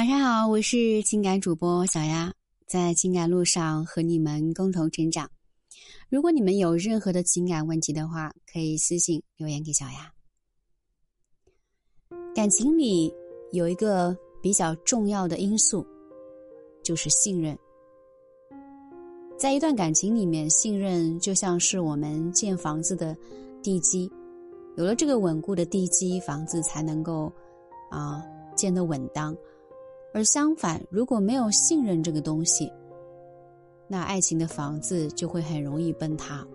晚上好，我是情感主播小丫，在情感路上和你们共同成长。如果你们有任何的情感问题的话，可以私信留言给小丫。感情里有一个比较重要的因素，就是信任。在一段感情里面，信任就像是我们建房子的地基，有了这个稳固的地基，房子才能够啊建得稳当。而相反，如果没有信任这个东西，那爱情的房子就会很容易崩塌。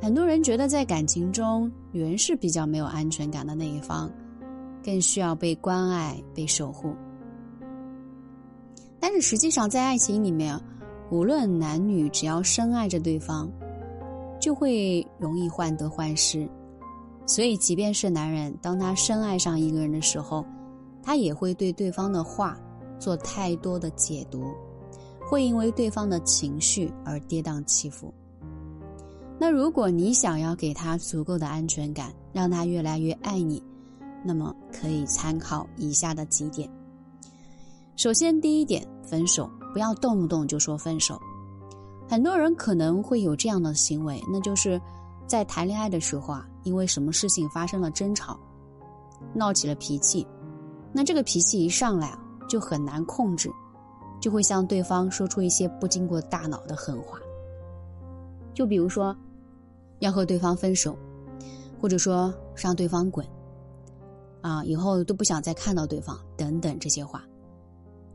很多人觉得在感情中，女人是比较没有安全感的那一方，更需要被关爱、被守护。但是实际上，在爱情里面，无论男女，只要深爱着对方，就会容易患得患失。所以，即便是男人，当他深爱上一个人的时候，他也会对对方的话做太多的解读，会因为对方的情绪而跌宕起伏。那如果你想要给他足够的安全感，让他越来越爱你，那么可以参考以下的几点。首先，第一点，分手不要动不动就说分手。很多人可能会有这样的行为，那就是在谈恋爱的时候啊，因为什么事情发生了争吵，闹起了脾气。那这个脾气一上来啊，就很难控制，就会向对方说出一些不经过大脑的狠话。就比如说，要和对方分手，或者说让对方滚，啊，以后都不想再看到对方等等这些话。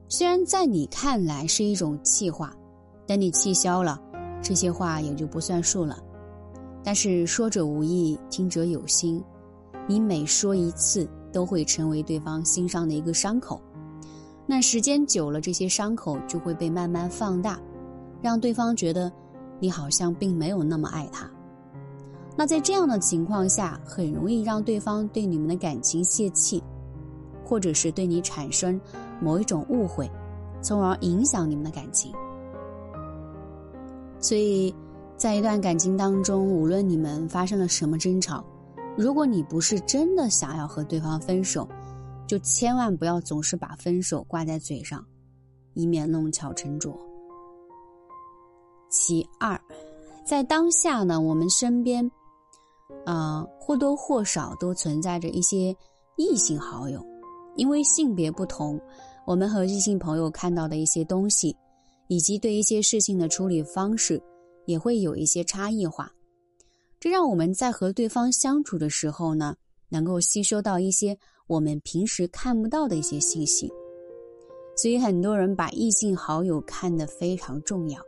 虽然在你看来是一种气话，等你气消了，这些话也就不算数了。但是说者无意，听者有心，你每说一次。都会成为对方心上的一个伤口，那时间久了，这些伤口就会被慢慢放大，让对方觉得你好像并没有那么爱他。那在这样的情况下，很容易让对方对你们的感情泄气，或者是对你产生某一种误会，从而影响你们的感情。所以，在一段感情当中，无论你们发生了什么争吵，如果你不是真的想要和对方分手，就千万不要总是把分手挂在嘴上，以免弄巧成拙。其二，在当下呢，我们身边，呃，或多或少都存在着一些异性好友，因为性别不同，我们和异性朋友看到的一些东西，以及对一些事情的处理方式，也会有一些差异化。这让我们在和对方相处的时候呢，能够吸收到一些我们平时看不到的一些信息。所以很多人把异性好友看得非常重要，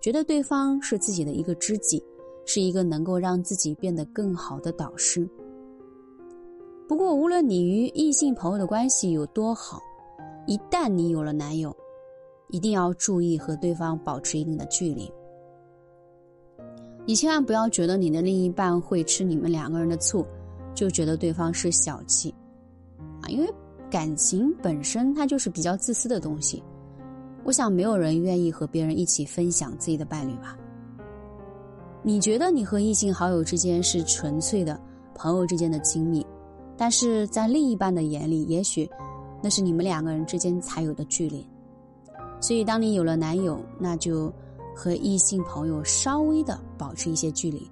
觉得对方是自己的一个知己，是一个能够让自己变得更好的导师。不过，无论你与异性朋友的关系有多好，一旦你有了男友，一定要注意和对方保持一定的距离。你千万不要觉得你的另一半会吃你们两个人的醋，就觉得对方是小气，啊，因为感情本身它就是比较自私的东西。我想没有人愿意和别人一起分享自己的伴侣吧？你觉得你和异性好友之间是纯粹的朋友之间的亲密，但是在另一半的眼里，也许那是你们两个人之间才有的距离。所以，当你有了男友，那就。和异性朋友稍微的保持一些距离，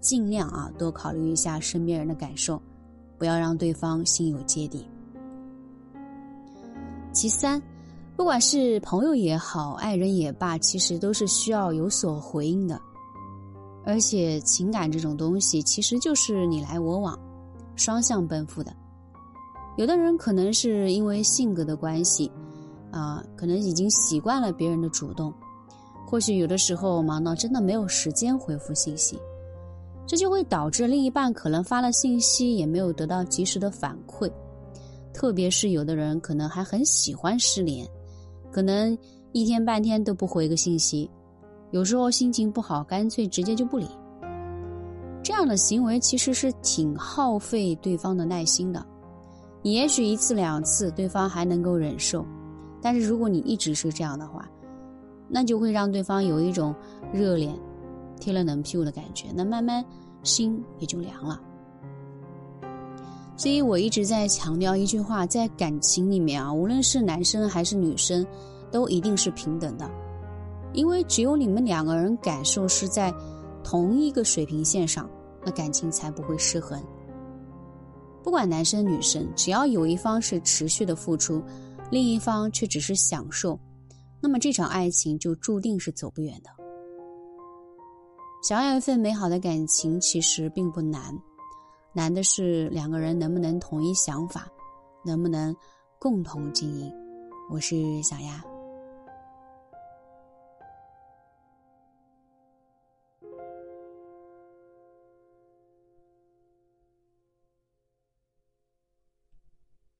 尽量啊多考虑一下身边人的感受，不要让对方心有芥蒂。其三，不管是朋友也好，爱人也罢，其实都是需要有所回应的。而且情感这种东西，其实就是你来我往，双向奔赴的。有的人可能是因为性格的关系，啊，可能已经习惯了别人的主动。或许有的时候忙到真的没有时间回复信息，这就会导致另一半可能发了信息也没有得到及时的反馈。特别是有的人可能还很喜欢失联，可能一天半天都不回个信息，有时候心情不好干脆直接就不理。这样的行为其实是挺耗费对方的耐心的。你也许一次两次对方还能够忍受，但是如果你一直是这样的话，那就会让对方有一种热脸贴了冷屁股的感觉，那慢慢心也就凉了。所以我一直在强调一句话：在感情里面啊，无论是男生还是女生，都一定是平等的，因为只有你们两个人感受是在同一个水平线上，那感情才不会失衡。不管男生女生，只要有一方是持续的付出，另一方却只是享受，那么这场爱情就注定是走不远的。想要一份美好的感情，其实并不难，难的是两个人能不能统一想法，能不能共同经营。我是小丫。